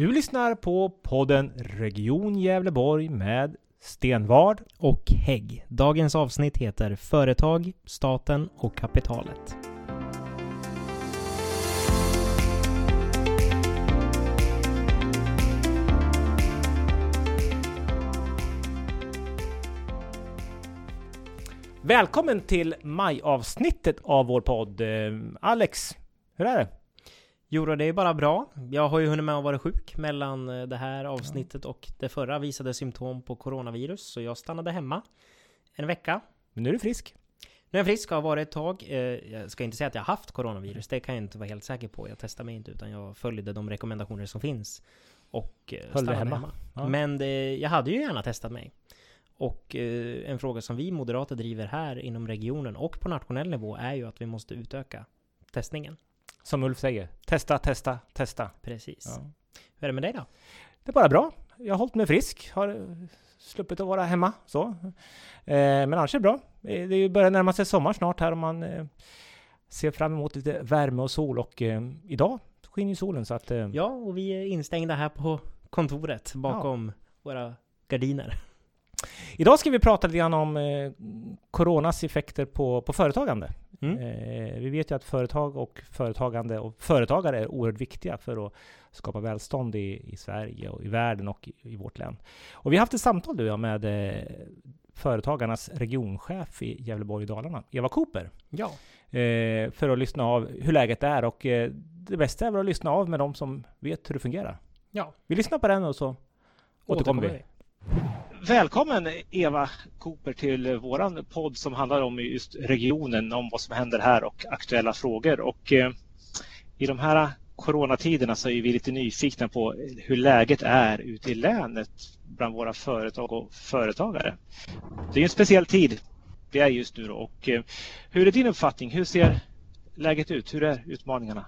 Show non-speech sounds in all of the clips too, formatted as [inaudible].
Du lyssnar på podden Region Gävleborg med Stenvard och Hägg. Dagens avsnitt heter Företag, staten och kapitalet. Välkommen till majavsnittet av vår podd. Eh, Alex, hur är det? Jo det är bara bra. Jag har ju hunnit med att vara sjuk mellan eh, det här avsnittet och det förra. Visade symptom på coronavirus, så jag stannade hemma en vecka. Men nu är du frisk. Nu är jag frisk, har varit ett tag. Eh, jag ska inte säga att jag haft coronavirus, det kan jag inte vara helt säker på. Jag testar mig inte, utan jag följde de rekommendationer som finns. Och Höll dig hemma. hemma. Ja. Men det, jag hade ju gärna testat mig. Och en fråga som vi moderater driver här inom regionen och på nationell nivå är ju att vi måste utöka testningen. Som Ulf säger, testa, testa, testa. Precis. Ja. Hur är det med dig då? Det är bara bra. Jag har hållit mig frisk, har sluppit att vara hemma så. Eh, men annars är det bra. Det börjar närma sig sommar snart här och man eh, ser fram emot lite värme och sol och eh, idag skiner ju solen så att... Ja, och vi är instängda här på kontoret bakom ja. våra gardiner. Idag ska vi prata lite grann om eh, Coronas effekter på, på företagande. Mm. Eh, vi vet ju att företag och företagande och företagare är oerhört viktiga för att skapa välstånd i, i Sverige och i världen och i, i vårt län. Och vi har haft ett samtal du, med eh, Företagarnas regionchef i Gävleborg och Dalarna, Eva Cooper. Ja. Eh, för att lyssna av hur läget är och eh, det bästa är väl att lyssna av med de som vet hur det fungerar. Ja. Vi lyssnar på den och så återkommer, återkommer vi. Välkommen Eva Cooper till våran podd som handlar om just regionen, om vad som händer här och aktuella frågor. Och eh, i de här coronatiderna så är vi lite nyfikna på hur läget är ute i länet bland våra företag och företagare. Det är en speciell tid vi är just nu då. och eh, hur är din uppfattning? Hur ser läget ut? Hur är utmaningarna?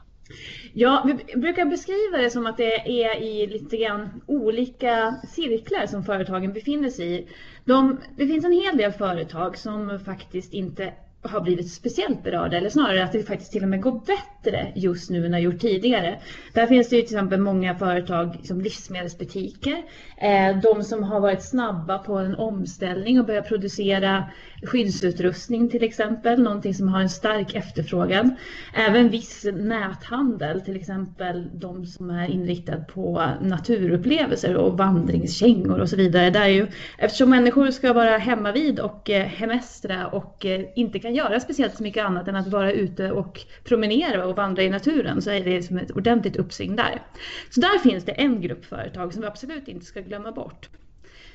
Ja, vi brukar beskriva det som att det är i lite grann olika cirklar som företagen befinner sig i. De, det finns en hel del företag som faktiskt inte har blivit speciellt berörda eller snarare att det faktiskt till och med går bättre just nu än det har gjort tidigare. Där finns det ju till exempel många företag som livsmedelsbutiker, eh, de som har varit snabba på en omställning och börjat producera skyddsutrustning till exempel, någonting som har en stark efterfrågan. Även viss näthandel, till exempel de som är inriktade på naturupplevelser och vandringskängor och så vidare. Där ju, eftersom människor ska vara hemma vid och eh, hemestra och eh, inte kan göra speciellt så mycket annat än att vara ute och promenera och vandra i naturen så är det som ett ordentligt uppsving där. Så där finns det en grupp företag som vi absolut inte ska glömma bort.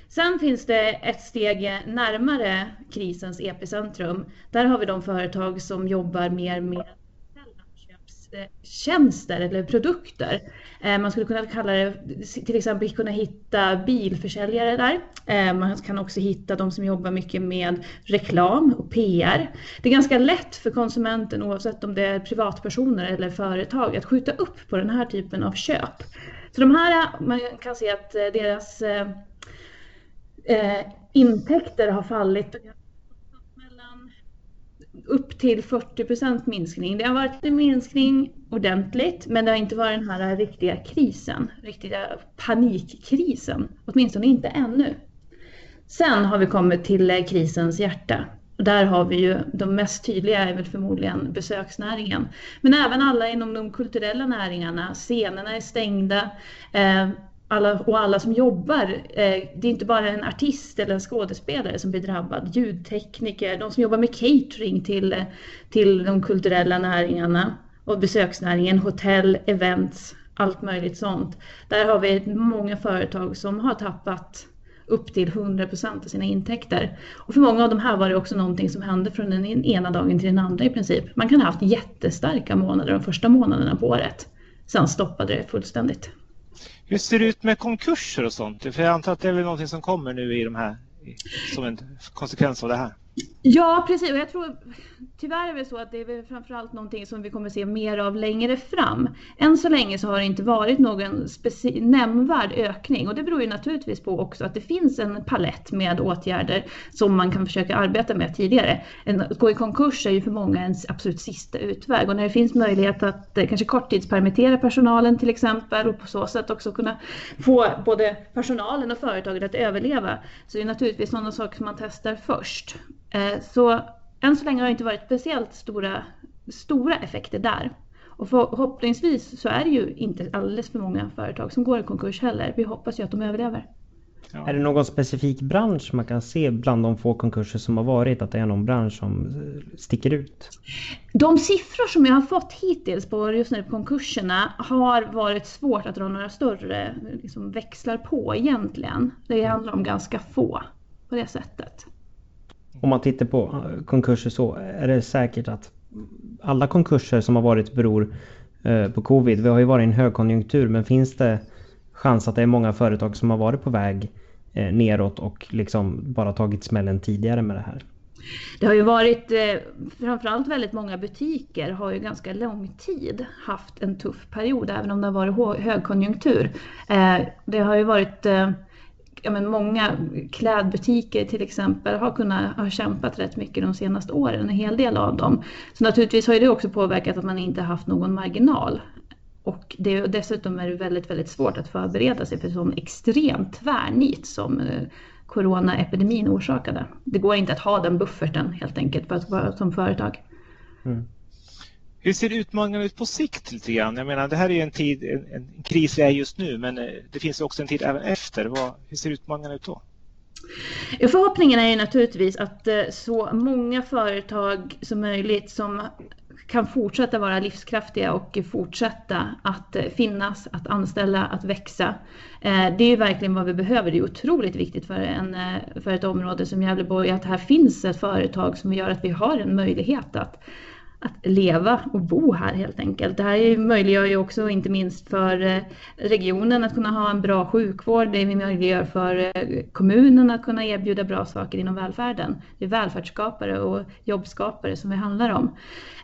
Sen finns det ett steg närmare krisens epicentrum. Där har vi de företag som jobbar mer med tjänster eller produkter. Eh, man skulle kunna kalla det, till exempel kunna hitta bilförsäljare där. Eh, man kan också hitta de som jobbar mycket med reklam och PR. Det är ganska lätt för konsumenten oavsett om det är privatpersoner eller företag att skjuta upp på den här typen av köp. Så de här, man kan se att eh, deras eh, intäkter har fallit upp till 40% minskning. Det har varit en minskning ordentligt, men det har inte varit den här riktiga krisen, riktiga panikkrisen. Åtminstone inte ännu. Sen har vi kommit till eh, krisens hjärta. Och där har vi ju de mest tydliga är väl förmodligen besöksnäringen. Men även alla inom de kulturella näringarna. Scenerna är stängda. Eh, alla, och alla som jobbar, eh, det är inte bara en artist eller en skådespelare som blir drabbad. Ljudtekniker, de som jobbar med catering till, till de kulturella näringarna och besöksnäringen, hotell, events, allt möjligt sånt. Där har vi många företag som har tappat upp till 100 procent av sina intäkter. Och för många av de här var det också någonting som hände från den ena dagen till den andra i princip. Man kan ha haft jättestarka månader de första månaderna på året. Sen stoppade det fullständigt. Hur ser det ut med konkurser och sånt? För jag antar att det är väl någonting som kommer nu i de här som en konsekvens av det här? Ja, precis. Och jag tror tyvärr är det så att det är framförallt någonting som vi kommer se mer av längre fram. Än så länge så har det inte varit någon nämnvärd ökning och det beror ju naturligtvis på också att det finns en palett med åtgärder som man kan försöka arbeta med tidigare. Att gå i konkurs är ju för många ens absolut sista utväg och när det finns möjlighet att eh, kanske korttidspermittera personalen till exempel och på så sätt också kunna få både personalen och företaget att överleva så är det naturligtvis sådana saker som man testar först. Eh, så än så länge har det inte varit speciellt stora, stora effekter där. Och förhoppningsvis så är det ju inte alldeles för många företag som går i konkurs heller. Vi hoppas ju att de överlever. Ja. Är det någon specifik bransch man kan se bland de få konkurser som har varit att det är någon bransch som eh, sticker ut? De siffror som jag har fått hittills på just nu konkurserna har varit svårt att dra några större liksom, växlar på egentligen. Det handlar om ganska få på det sättet om man tittar på eh, konkurser så är det säkert att alla konkurser som har varit beror eh, på covid. Vi har ju varit i en högkonjunktur men finns det chans att det är många företag som har varit på väg eh, neråt och liksom bara tagit smällen tidigare med det här? Det har ju varit framförallt väldigt många butiker har ju ganska lång tid haft en tuff period även om det har varit högkonjunktur. Det har ju varit ja, men många klädbutiker till exempel har kunnat ha kämpat rätt mycket de senaste åren, en hel del av dem. Så naturligtvis har det också påverkat att man inte haft någon marginal. Och det, dessutom är det väldigt, väldigt svårt att förbereda sig för sån extremt tvärnit som eh, coronaepidemin orsakade. Det går inte att ha den bufferten helt enkelt för att som företag. Mm. Hur ser utmaningarna ut på sikt lite grann? Jag menar, det här är ju en tid, en, en kris vi är just nu, men eh, det finns också en tid även efter. Vad, hur ser utmaningarna ut då? Förhoppningen är ju naturligtvis att eh, så många företag som möjligt som kan fortsätta vara livskraftiga och fortsätta att eh, finnas, att anställa, att växa. Det är ju verkligen vad vi behöver. Det är otroligt viktigt för, en, för ett område som Gävleborg att här finns ett företag som gör att vi har en möjlighet att att leva och bo här helt enkelt. Det här möjliggör ju också inte minst för eh, regionen att kunna ha en bra sjukvård. Det möjliggör för eh, kommunen att kunna erbjuda bra saker inom välfärden. Det är välfärdsskapare och jobbskapare som det handlar om.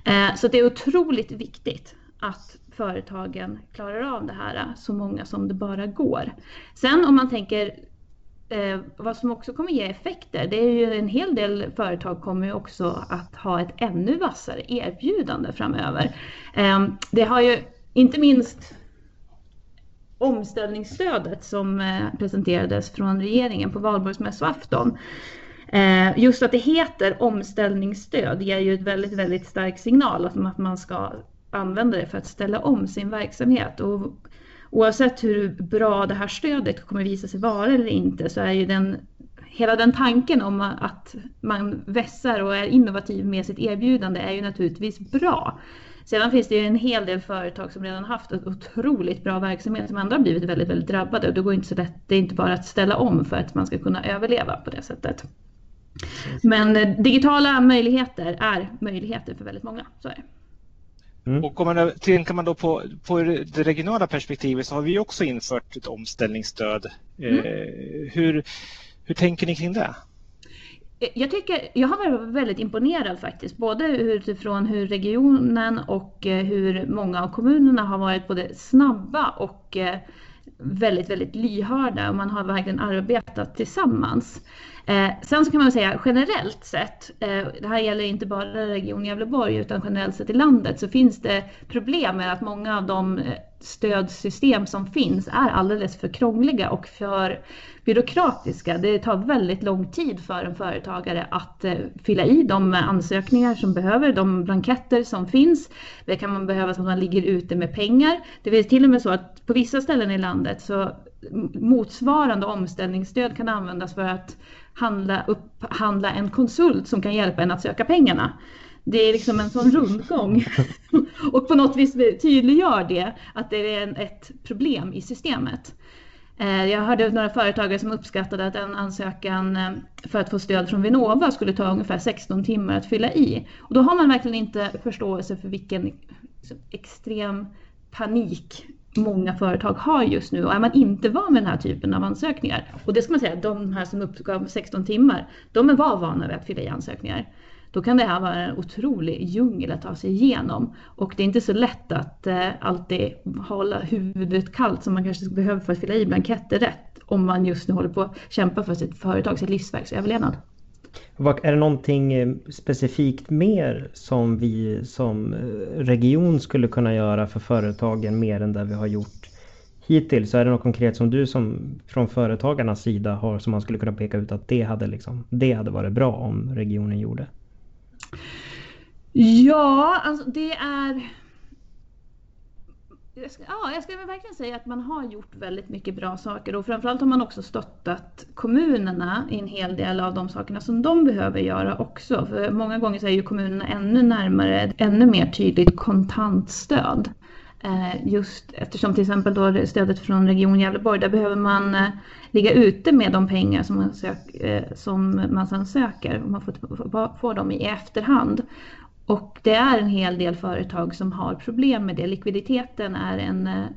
Eh, så det är otroligt viktigt att företagen klarar av det här, så många som det bara går. Sen om man tänker eh, vad som också kommer ge effekter, det är ju en hel del företag kommer ju också att ha ett ännu vassare erbjudande framöver. Eh, det har ju inte minst omställningsstödet som eh, presenterades från regeringen på valborgsmässoafton. Eh, just att det heter omställningsstöd ger ju ett väldigt, väldigt stark signal om att man ska använda det för att ställa om sin verksamhet. Och oavsett hur bra det här stödet kommer visa sig vara eller inte så är ju den hela den tanken om att man vässar och är innovativ med sitt erbjudande är ju naturligtvis bra. Sedan finns det ju en hel del företag som redan haft en otroligt bra verksamhet som ändå har blivit väldigt, väldigt drabbade och det går inte så lätt. Det är inte bara att ställa om för att man ska kunna överleva på det sättet. Men eh, digitala möjligheter är möjligheter för väldigt många, så är det. Mm. Och man tänker man då på, på det regionala perspektivet så har vi också infört ett omställningsstöd. Mm. Eh, hur, hur tänker ni kring det? Jag, tycker, jag har varit väldigt imponerad faktiskt, både utifrån hur regionen och eh, hur många av kommunerna har varit både snabba och eh, väldigt, väldigt lyhörda och man har verkligen arbetat tillsammans. Eh, sen så kan man säga generellt sett, eh, det här gäller inte bara Region Gävleborg utan generellt sett i landet, så finns det problem med att många av de eh, stödsystem som finns är alldeles för krångliga och för byråkratiska. Det tar väldigt lång tid för en företagare att eh, fylla i de ansökningar som behöver, de blanketter som finns. Det kan man behöva så att man ligger ute med pengar. Det är till och med så att på vissa ställen i landet så motsvarande omställningsstöd kan användas för att handla, upphandla en konsult som kan hjälpa en att söka pengarna. Det är liksom en sån rundgång. [laughs] och på något vis tydliggör det att det är ett problem i systemet. Eh, jag hörde några företagare som uppskattade att en ansökan eh, för att få stöd från Vinnova skulle ta ungefär 16 timmar att fylla i. Och då har man verkligen inte förståelse för vilken extrem panik många företag har just nu. Och är man inte van med den här typen av ansökningar, och det ska man säga, de här som uppgav 16 timmar, de är var vana vid att fylla i ansökningar. Då kan det här vara en otrolig djungel att ta sig igenom. Och det är inte så lätt att eh, alltid hålla huvudet kallt som man kanske behöver för att fylla i blanketter rätt. Om man just nu håller på att kämpa för sitt företag, sitt livsverks överlevnad. Är det någonting eh, specifikt mer som vi som eh, region skulle kunna göra för företagen mer än det vi har gjort hittills? Så är det något konkret som du som från företagarnas sida har som man skulle kunna peka ut att det hade, liksom, det hade varit bra om regionen gjorde? Ja, alltså det är jag ska, ja, jag skulle verkligen säga att man har gjort väldigt mycket bra saker och framförallt har man också stöttat kommunerna i en hel del av de sakerna som de behöver göra också. För många gånger så är ju kommunerna ännu närmare ännu mer tydligt kontantstöd. Eh, just eftersom till exempel då stödet från Region Gävleborg, där behöver man eh, ligga ute med de pengar som man, sök, eh, som man sedan söker. Man får, får dem i efterhand. Och det är en hel del företag som har problem med det. Likviditeten är en, är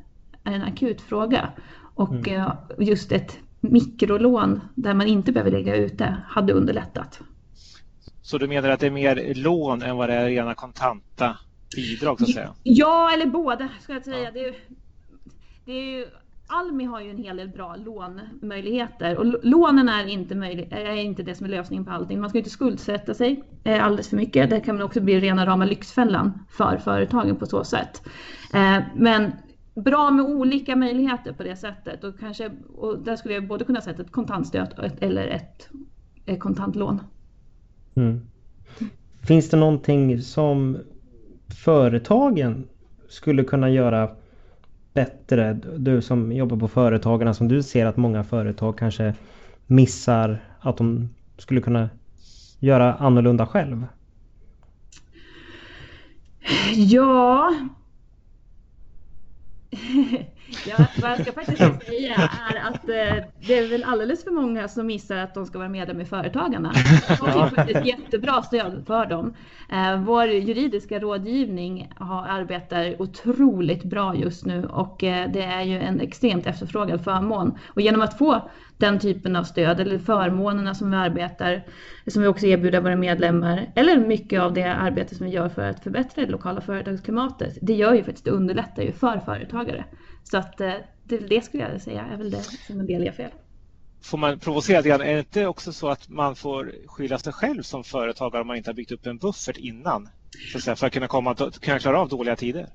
en akut fråga. Och mm. just ett mikrolån där man inte behöver lägga ute hade underlättat. Så du menar att det är mer lån än vad det är rena kontanta bidrag så att säga? Ja, eller båda ska jag säga. Ja. Det, är, det är ju Almi har ju en hel del bra lånmöjligheter och lånen är inte, möjlig, är inte det som är lösningen på allting. Man ska inte skuldsätta sig eh, alldeles för mycket. Det kan också bli rena rama lyxfällan för företagen på så sätt. Eh, men bra med olika möjligheter på det sättet och, kanske, och där skulle jag både kunna sätta ett kontantstöd eller ett, ett kontantlån. Mm. Finns det någonting som företagen skulle kunna göra bättre? Du som jobbar på Företagarna, som du ser att många företag kanske missar att de skulle kunna göra annorlunda själv? Ja, Ja, vad jag ska faktiskt säga är att eh, det är väl alldeles för många som missar att de ska vara medlem i Företagarna. Det är faktiskt jättebra stöd för dem. Eh, vår juridiska rådgivning har, arbetar otroligt bra just nu och eh, det är ju en extremt efterfrågad förmån. Och genom att få den typen av stöd eller förmånerna som vi arbetar, som vi också erbjuder våra medlemmar, eller mycket av det arbete som vi gör för att förbättra det lokala företagsklimatet, det gör ju faktiskt, det underlättar ju för företagare. Så att eh, det, det skulle jag säga är väl det som en del gör fel. Får man provocera lite grann, är det inte också så att man får skylla sig själv som företagare om man inte har byggt upp en buffert innan? för att kunna, komma, kunna klara av dåliga tider?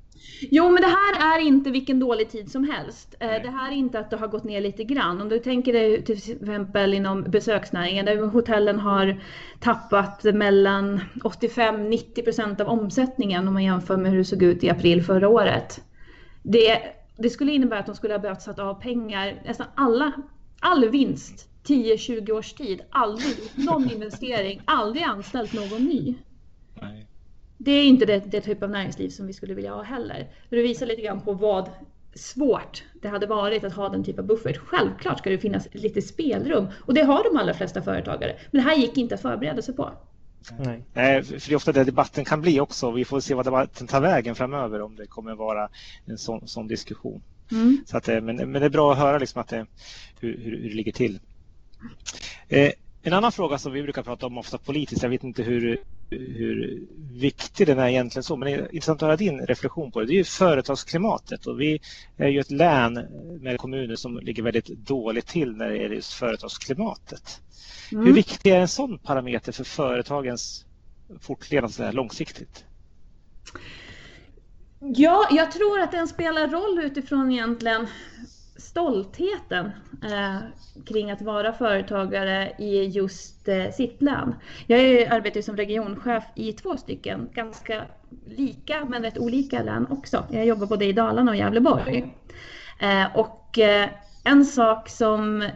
Jo, men det här är inte vilken dålig tid som helst. Eh, Nej. Det här är inte att det har gått ner lite grann. Om du tänker dig till exempel inom besöksnäringen där hotellen har tappat mellan 85-90 procent av omsättningen om man jämför med hur det såg ut i april förra året. Det, det skulle innebära att de skulle ha behövt sätta av pengar, nästan alla, all vinst 10-20 års tid, aldrig gjort någon [laughs] investering, aldrig anställt någon ny. Nej det är inte det, det typ av näringsliv som vi skulle vilja ha heller. Det visar lite grann på vad svårt det hade varit att ha den typen av buffert. Självklart ska det finnas lite spelrum och det har de allra flesta företagare. Men det här gick inte att förbereda sig på. Nej. för det är ofta det debatten kan bli också. Vi får se vad debatten tar vägen framöver om det kommer vara en sån, sån diskussion. Mm. Så att, men, men det är bra att höra liksom att det, hur, hur, hur det ligger till. Eh, en annan fråga som vi brukar prata om ofta politiskt, jag vet inte hur, hur viktig den är egentligen så, men det är intressant att höra din reflektion på det. Det är ju företagsklimatet och vi är ju ett län med kommuner som ligger väldigt dåligt till när det gäller just företagsklimatet. Mm. Hur viktig är en sån parameter för företagens fortlevnad långsiktigt? Ja, jag tror att den spelar roll utifrån egentligen stoltheten eh, kring att vara företagare i just eh, sitt län. Jag arbetar som regionchef i två stycken ganska lika men rätt olika län också. Jag jobbar både i Dalarna och Gävleborg. Eh, och eh, en sak som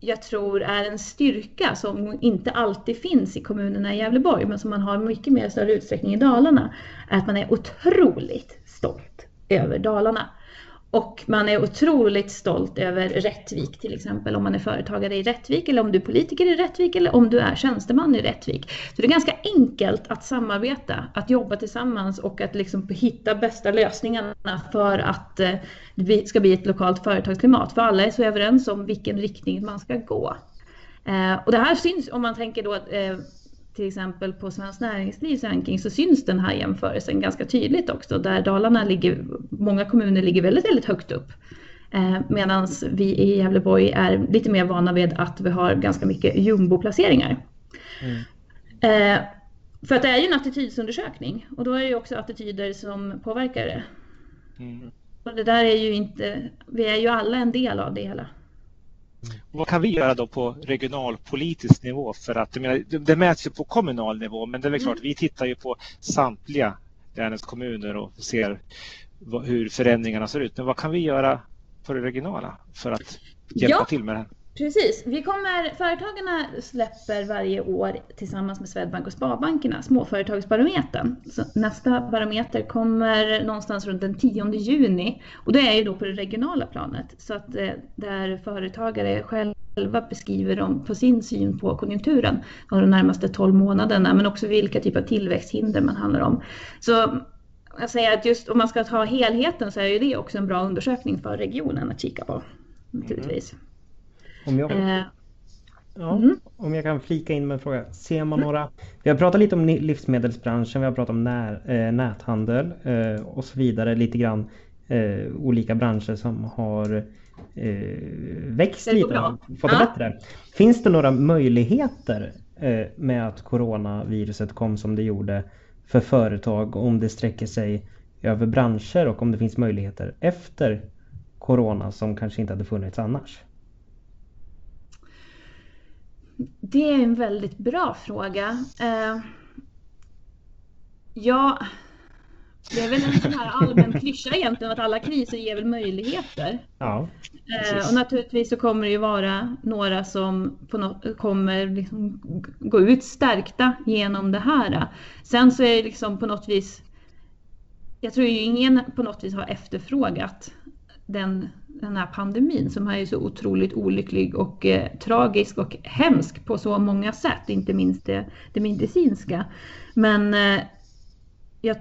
jag tror är en styrka som inte alltid finns i kommunerna i Gävleborg men som man har mycket mer större utsträckning i Dalarna är att man är otroligt stolt över Dalarna. Och man är otroligt stolt över Rättvik till exempel, om man är företagare i Rättvik eller om du är politiker i Rättvik eller om du är tjänsteman i Rättvik. Så det är ganska enkelt att samarbeta, att jobba tillsammans och att liksom hitta bästa lösningarna för att eh, det ska bli ett lokalt företagsklimat. För alla är så överens om vilken riktning man ska gå. Eh, och det här syns om man tänker då eh, till exempel på Svenskt Näringslivs ranking så syns den här jämförelsen ganska tydligt också där Dalarna ligger, många kommuner ligger väldigt, väldigt högt upp. Eh, Medan vi i Gävleborg är lite mer vana vid att vi har ganska mycket jumboplaceringar. Mm. Eh, för att det är ju en attitydsundersökning och då är det ju också attityder som påverkar det. Mm. Och det där är ju inte, vi är ju alla en del av det hela. Vad kan vi göra då på regionalpolitisk nivå? För att menar, det mäts ju på kommunal nivå men det är väl klart, mm. vi tittar ju på samtliga länets kommuner och ser hur förändringarna ser ut. Men vad kan vi göra på det regionala för att hjälpa ja. till med det här? Precis. Vi kommer, företagarna släpper varje år tillsammans med Swedbank och Sparbankerna Småföretagsbarometern. Så nästa barometer kommer någonstans runt den 10 juni och det är ju då på det regionala planet. Så att eh, där företagare själva beskriver dem på sin syn på konjunkturen och de närmaste 12 månaderna men också vilka typer av tillväxthinder man handlar om. Så jag säger att just om man ska ta helheten så är ju det också en bra undersökning för regionen att kika på. Naturligtvis. Mm. Om jag, eh. ja, mm. om jag kan flika in med en fråga. Ser man några... Vi har pratat lite om livsmedelsbranschen, vi har pratat om när, äh, näthandel äh, och så vidare. Lite grann äh, olika branscher som har växt lite och fått det ja. bättre. Finns det några möjligheter med att coronaviruset kom som det gjorde för företag om det sträcker sig över branscher och om det finns möjligheter efter Corona som kanske inte hade funnits annars? Det är en väldigt bra fråga. Uh, ja, det är väl en sån här allmän klyscha egentligen att alla kriser ger väl möjligheter. Ja, uh, och naturligtvis så kommer det ju vara några som något, kommer liksom gå ut stärkta genom det här. Sen så är det liksom på något vis, jag tror ju ingen på något vis har efterfrågat den den här pandemin som är så otroligt olycklig och eh, tragisk och hemsk på så många sätt, inte minst det, det medicinska. Men eh, jag,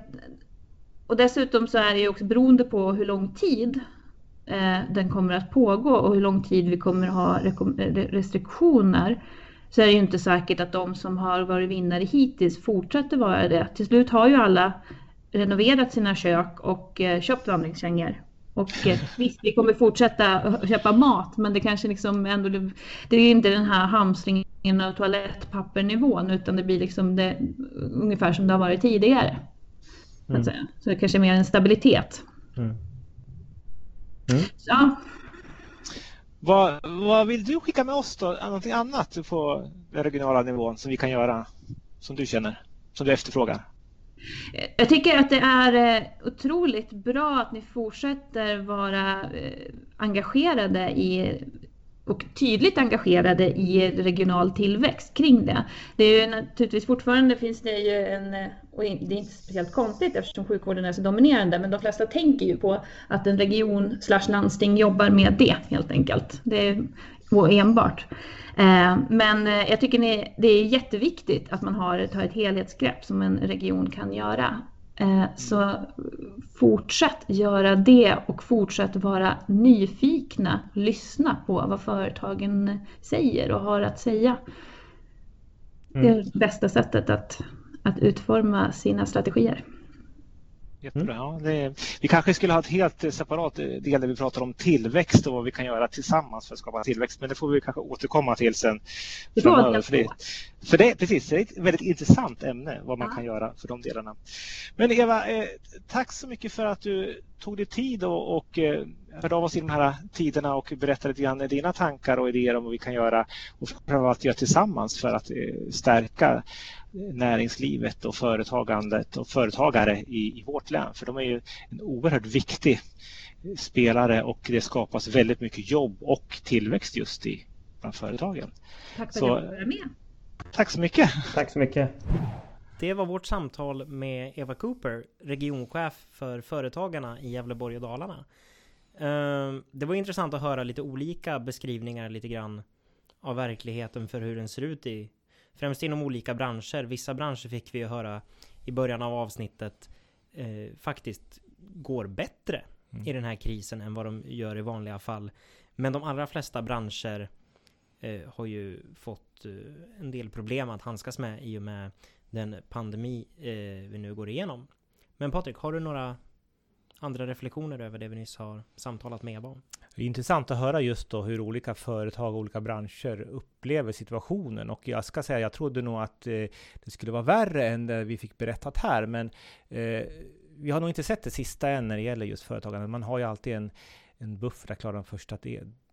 och dessutom så är det ju också beroende på hur lång tid eh, den kommer att pågå och hur lång tid vi kommer att ha restriktioner så är det ju inte säkert att de som har varit vinnare hittills fortsätter vara det. Till slut har ju alla renoverat sina kök och eh, köpt vandringskängor och eh, visst, vi kommer fortsätta köpa mat, men det kanske liksom ändå, det är inte den här hamstringen av toalettpappernivån, utan det blir liksom det, ungefär som det har varit tidigare. Mm. Så, så det kanske är mer en stabilitet. Mm. Mm. Ja. Vad, vad vill du skicka med oss då? Någonting annat på den regionala nivån som vi kan göra, som du känner, som du efterfrågar? Jag tycker att det är eh, otroligt bra att ni fortsätter vara eh, engagerade i och tydligt engagerade i regional tillväxt kring det. Det är ju naturligtvis fortfarande finns det ju en, eh, och det är inte speciellt konstigt eftersom sjukvården är så dominerande, men de flesta tänker ju på att en region slash landsting jobbar med det helt enkelt. Det är enbart. Eh, men eh, jag tycker det är jätteviktigt att man har, tar ett helhetsgrepp som en region kan göra. Eh, så fortsätt göra det och fortsätt vara nyfikna. Lyssna på vad företagen säger och har att säga. Det är mm. det bästa sättet att, att utforma sina strategier. Jättebra. Mm. Ja, det, vi kanske skulle ha ett helt separat del där vi pratar om tillväxt och vad vi kan göra tillsammans för att skapa tillväxt. Men det får vi kanske återkomma till sen. Framöver, för, det, för det, precis, det är ett väldigt intressant ämne vad man ja. kan göra för de delarna. Men Eva, eh, tack så mycket för att du tog dig tid och, och eh, hörde av oss i de här tiderna och berättade lite grann dina tankar och idéer om vad vi kan göra och framförallt göra tillsammans för att eh, stärka näringslivet och företagandet och företagare i, i vårt län. För de är ju en oerhört viktig spelare och det skapas väldigt mycket jobb och tillväxt just i bland företagen. Tack för så, att fick vara med. Tack så mycket. Tack så mycket. Det var vårt samtal med Eva Cooper, regionchef för Företagarna i Gävleborg och Dalarna. Ehm, det var intressant att höra lite olika beskrivningar lite grann av verkligheten för hur den ser ut i främst inom olika branscher. Vissa branscher fick vi ju höra i början av avsnittet eh, faktiskt går bättre mm. i den här krisen än vad de gör i vanliga fall. Men de allra flesta branscher eh, har ju fått eh, en del problem att handskas med i och med den pandemi eh, vi nu går igenom. Men Patrik, har du några andra reflektioner över det vi nyss har samtalat med Eva om? Det är intressant att höra just då hur olika företag och olika branscher upplever situationen. Och jag ska säga, jag trodde nog att eh, det skulle vara värre än det vi fick berättat här. Men eh, vi har nog inte sett det sista än när det gäller just företagande. Man har ju alltid en, en buffert att klara den första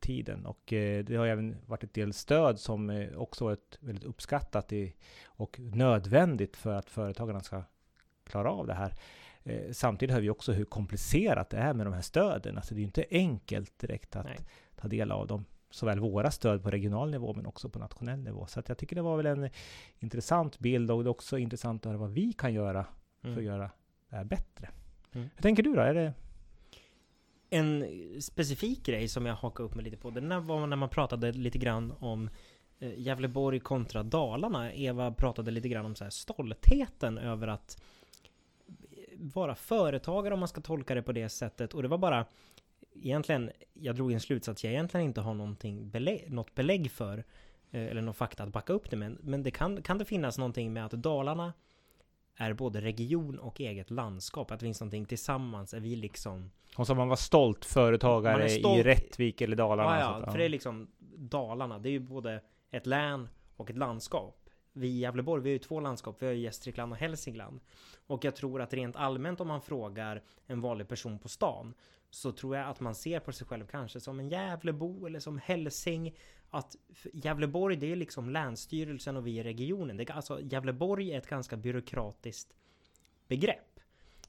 tiden. Och eh, det har även varit ett del stöd som eh, också varit väldigt uppskattat i, och nödvändigt för att företagarna ska klara av det här. Eh, samtidigt hör vi också hur komplicerat det är med de här stöden. Alltså det är inte enkelt direkt att Nej. ta del av dem. Såväl våra stöd på regional nivå men också på nationell nivå. Så jag tycker det var väl en intressant bild och det är också intressant att höra vad vi kan göra för mm. att göra det här bättre. Mm. Hur tänker du då? Är det en specifik grej som jag hakade upp mig lite på, det var när man pratade lite grann om eh, Gävleborg kontra Dalarna. Eva pratade lite grann om så stoltheten över att vara företagare om man ska tolka det på det sättet. Och det var bara egentligen, jag drog en slutsats jag egentligen inte har någonting belägg, något belägg för. Eh, eller någon fakta att backa upp det med. Men det kan, kan det finnas någonting med att Dalarna är både region och eget landskap. Att det finns någonting tillsammans. Är vi liksom... Och så man var stolt företagare stolt... i Rättvik eller Dalarna. Ja, ja, för det är liksom Dalarna. Det är ju både ett län och ett landskap vi i Gävleborg, vi har ju två landskap, vi har ju Gästrikland och Hälsingland. Och jag tror att rent allmänt om man frågar en vanlig person på stan så tror jag att man ser på sig själv kanske som en Gävlebo eller som hälsing. Att Gävleborg det är liksom länsstyrelsen och vi i regionen. Det, alltså Gävleborg är ett ganska byråkratiskt begrepp.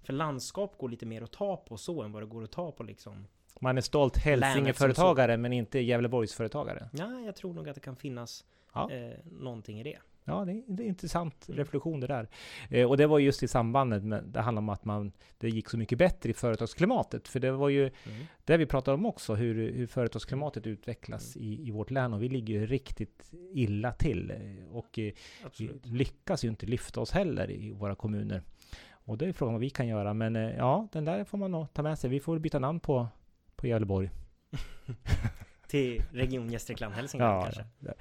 För landskap går lite mer att ta på så än vad det går att ta på liksom man är stolt Hälsingeföretagare men inte Gävleborgsföretagare. Ja, jag tror nog att det kan finnas ja. eh, någonting i det. Ja, det är, en intressant mm. reflektion det där. Eh, och det var just i sambandet med, det handlar om att man, det gick så mycket bättre i företagsklimatet. För det var ju mm. det vi pratade om också, hur, hur företagsklimatet utvecklas mm. i, i vårt län. Och vi ligger ju riktigt illa till. Eh, och eh, vi lyckas ju inte lyfta oss heller i våra kommuner. Och det är frågan vad vi kan göra. Men eh, ja, den där får man nog ta med sig. Vi får byta namn på, på Gävleborg. [laughs] Till Region Gästrikland Hälsingland [laughs] ja, kanske? Ja.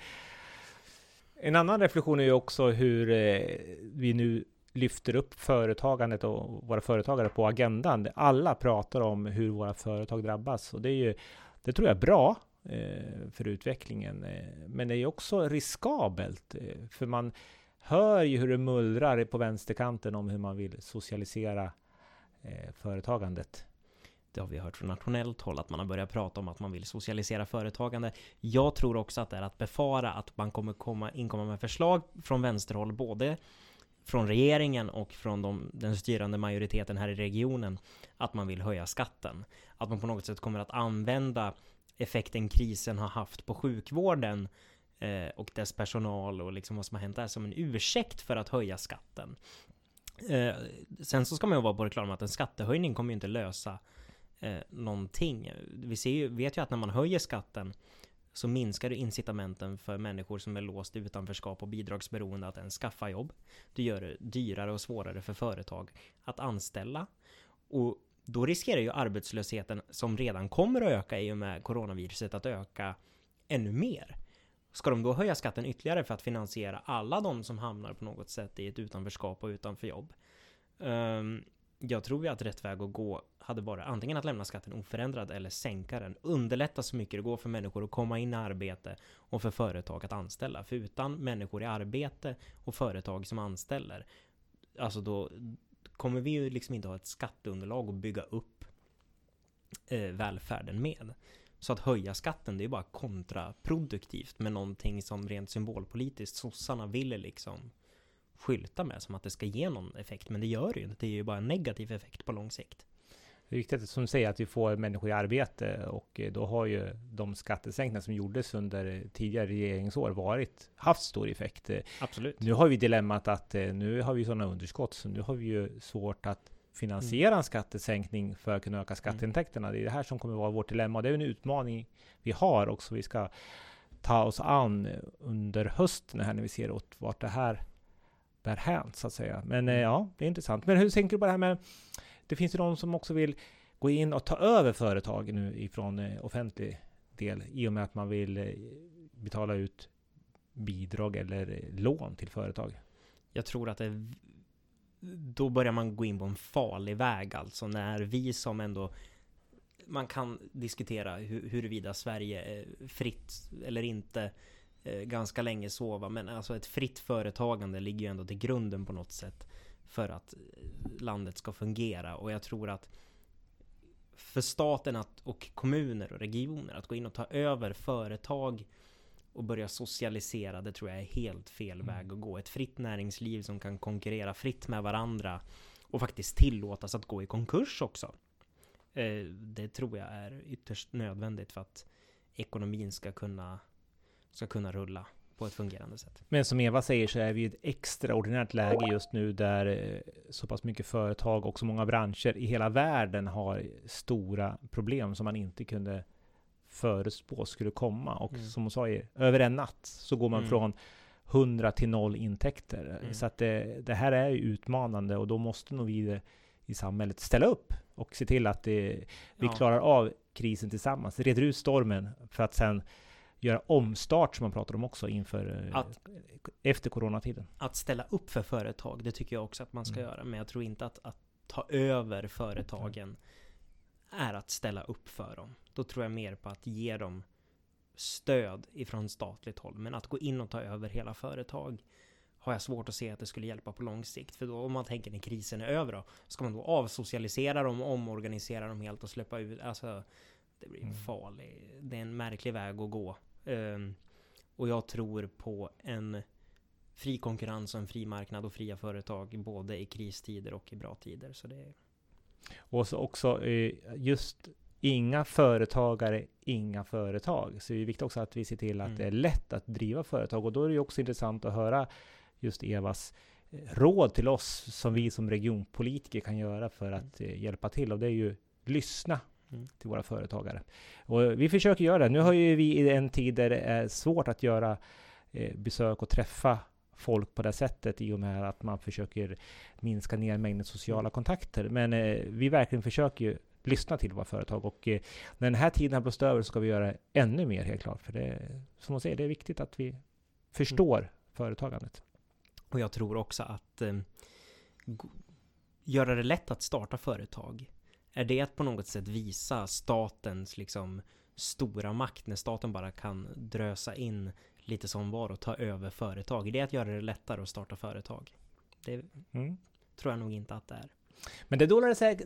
En annan reflektion är ju också hur eh, vi nu lyfter upp företagandet och våra företagare på agendan. Alla pratar om hur våra företag drabbas och det är ju, det tror jag är bra eh, för utvecklingen. Eh, men det är också riskabelt för man hör ju hur det mullrar på vänsterkanten om hur man vill socialisera företagandet. Det har vi hört från nationellt håll att man har börjat prata om att man vill socialisera företagande. Jag tror också att det är att befara att man kommer komma, inkomma med förslag från vänsterhåll, både från regeringen och från de, den styrande majoriteten här i regionen att man vill höja skatten. Att man på något sätt kommer att använda effekten krisen har haft på sjukvården eh, och dess personal och liksom vad som har hänt där som en ursäkt för att höja skatten. Eh, sen så ska man ju vara på det klara med att en skattehöjning kommer ju inte lösa eh, någonting. Vi ser ju, vet ju att när man höjer skatten så minskar du incitamenten för människor som är låst i utanförskap och bidragsberoende att ens skaffa jobb. Det gör det dyrare och svårare för företag att anställa. Och då riskerar ju arbetslösheten som redan kommer att öka i och med coronaviruset att öka ännu mer. Ska de då höja skatten ytterligare för att finansiera alla de som hamnar på något sätt i ett utanförskap och utanför jobb? Um, jag tror ju att rätt väg att gå hade varit antingen att lämna skatten oförändrad eller sänka den. Underlätta så mycket det går för människor att komma in i arbete och för företag att anställa. För utan människor i arbete och företag som anställer, alltså då kommer vi ju liksom inte ha ett skatteunderlag att bygga upp eh, välfärden med. Så att höja skatten, det är bara kontraproduktivt med någonting som rent symbolpolitiskt sossarna ville liksom skylta med som att det ska ge någon effekt. Men det gör det ju inte. Det är ju bara en negativ effekt på lång sikt. Det är viktigt som du säger att vi får människor i arbete och eh, då har ju de skattesänkningar som gjordes under tidigare regeringsår varit, haft stor effekt. Absolut. Nu har vi dilemmat att eh, nu har vi sådana underskott så nu har vi ju svårt att finansiera en skattesänkning för att kunna öka skatteintäkterna. Det är det här som kommer vara vårt dilemma. Det är en utmaning vi har och som vi ska ta oss an under hösten här när vi ser åt vart det här bär hän så att säga. Men eh, ja, det är intressant. Men hur tänker du på det här med det finns ju de som också vill gå in och ta över företag nu ifrån eh, offentlig del i och med att man vill eh, betala ut bidrag eller lån till företag. Jag tror att det då börjar man gå in på en farlig väg alltså när vi som ändå man kan diskutera huruvida Sverige är fritt eller inte ganska länge sova men alltså ett fritt företagande ligger ju ändå till grunden på något sätt för att landet ska fungera och jag tror att för staten att, och kommuner och regioner att gå in och ta över företag och börja socialisera, det tror jag är helt fel mm. väg att gå. Ett fritt näringsliv som kan konkurrera fritt med varandra och faktiskt tillåtas att gå i konkurs också. Eh, det tror jag är ytterst nödvändigt för att ekonomin ska kunna, ska kunna rulla på ett fungerande sätt. Men som Eva säger så är vi i ett extraordinärt läge just nu där eh, så pass mycket företag och så många branscher i hela världen har stora problem som man inte kunde förutspå skulle komma. Och mm. som hon sa, över en natt så går man mm. från 100 till noll intäkter. Mm. Så att det, det, här är utmanande och då måste nog vi i samhället ställa upp och se till att det, vi ja. klarar av krisen tillsammans, reder ut stormen för att sen göra omstart som man pratar om också inför eh, att, efter coronatiden. Att ställa upp för företag, det tycker jag också att man ska mm. göra. Men jag tror inte att, att ta över företagen är att ställa upp för dem. Då tror jag mer på att ge dem stöd ifrån statligt håll. Men att gå in och ta över hela företag har jag svårt att se att det skulle hjälpa på lång sikt. För då om man tänker när krisen är över då, ska man då avsocialisera dem, omorganisera dem helt och släppa ut, alltså det blir mm. farligt. Det är en märklig väg att gå. Um, och jag tror på en fri konkurrens och en fri marknad och fria företag både i kristider och i bra tider. Så det Och så också eh, just inga företagare, inga företag. Så det är viktigt också att vi ser till att mm. det är lätt att driva företag. Och då är det också intressant att höra just Evas eh, råd till oss som vi som regionpolitiker kan göra för att mm. hjälpa till. Och det är ju lyssna Mm. till våra företagare. Och vi försöker göra det. Nu har ju vi i en tid där det är svårt att göra eh, besök och träffa folk på det sättet i och med att man försöker minska ner mängden sociala mm. kontakter. Men eh, vi verkligen försöker ju lyssna till våra företag och eh, när den här tiden har blåst över ska vi göra ännu mer helt klart. För det, som man säger, det är viktigt att vi förstår mm. företagandet. Och jag tror också att eh, göra det lätt att starta företag är det att på något sätt visa statens liksom stora makt när staten bara kan drösa in lite som var och ta över företag? Är det att göra det lättare att starta företag? Det mm. tror jag nog inte att det är. Men det,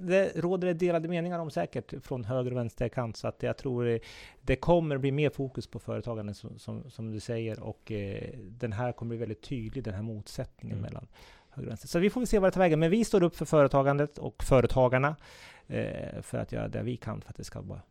det, råder det delade meningar om säkert från höger och vänsterkant. Så att jag tror det kommer bli mer fokus på företagande som, som, som du säger. Och eh, den här kommer bli väldigt tydlig, den här motsättningen mm. mellan höger och vänster. Så vi får väl se vad det tar vägen. Men vi står upp för företagandet och företagarna eh, för att göra det vi kan för att det ska vara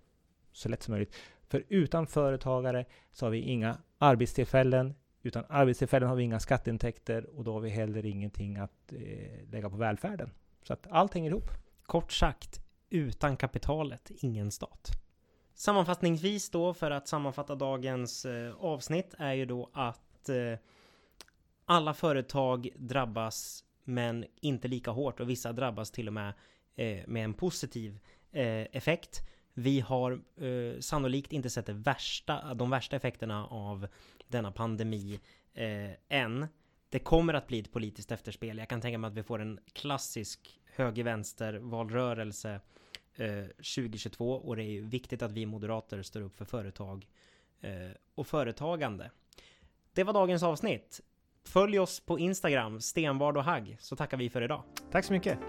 så lätt som möjligt. För utan företagare så har vi inga arbetstillfällen. Utan arbetstillfällen har vi inga skatteintäkter och då har vi heller ingenting att eh, lägga på välfärden. Så att allt hänger ihop. Kort sagt, utan kapitalet, ingen stat. Sammanfattningsvis då, för att sammanfatta dagens eh, avsnitt, är ju då att eh, alla företag drabbas, men inte lika hårt och vissa drabbas till och med eh, Eh, med en positiv eh, effekt. Vi har eh, sannolikt inte sett det värsta, de värsta effekterna av denna pandemi eh, än. Det kommer att bli ett politiskt efterspel. Jag kan tänka mig att vi får en klassisk höger-vänster valrörelse 2022 eh, och det är viktigt att vi moderater står upp för företag och företagande. Det var dagens avsnitt. Följ oss på Instagram, Stenvard och Hagg, så tackar vi för idag. Tack så mycket.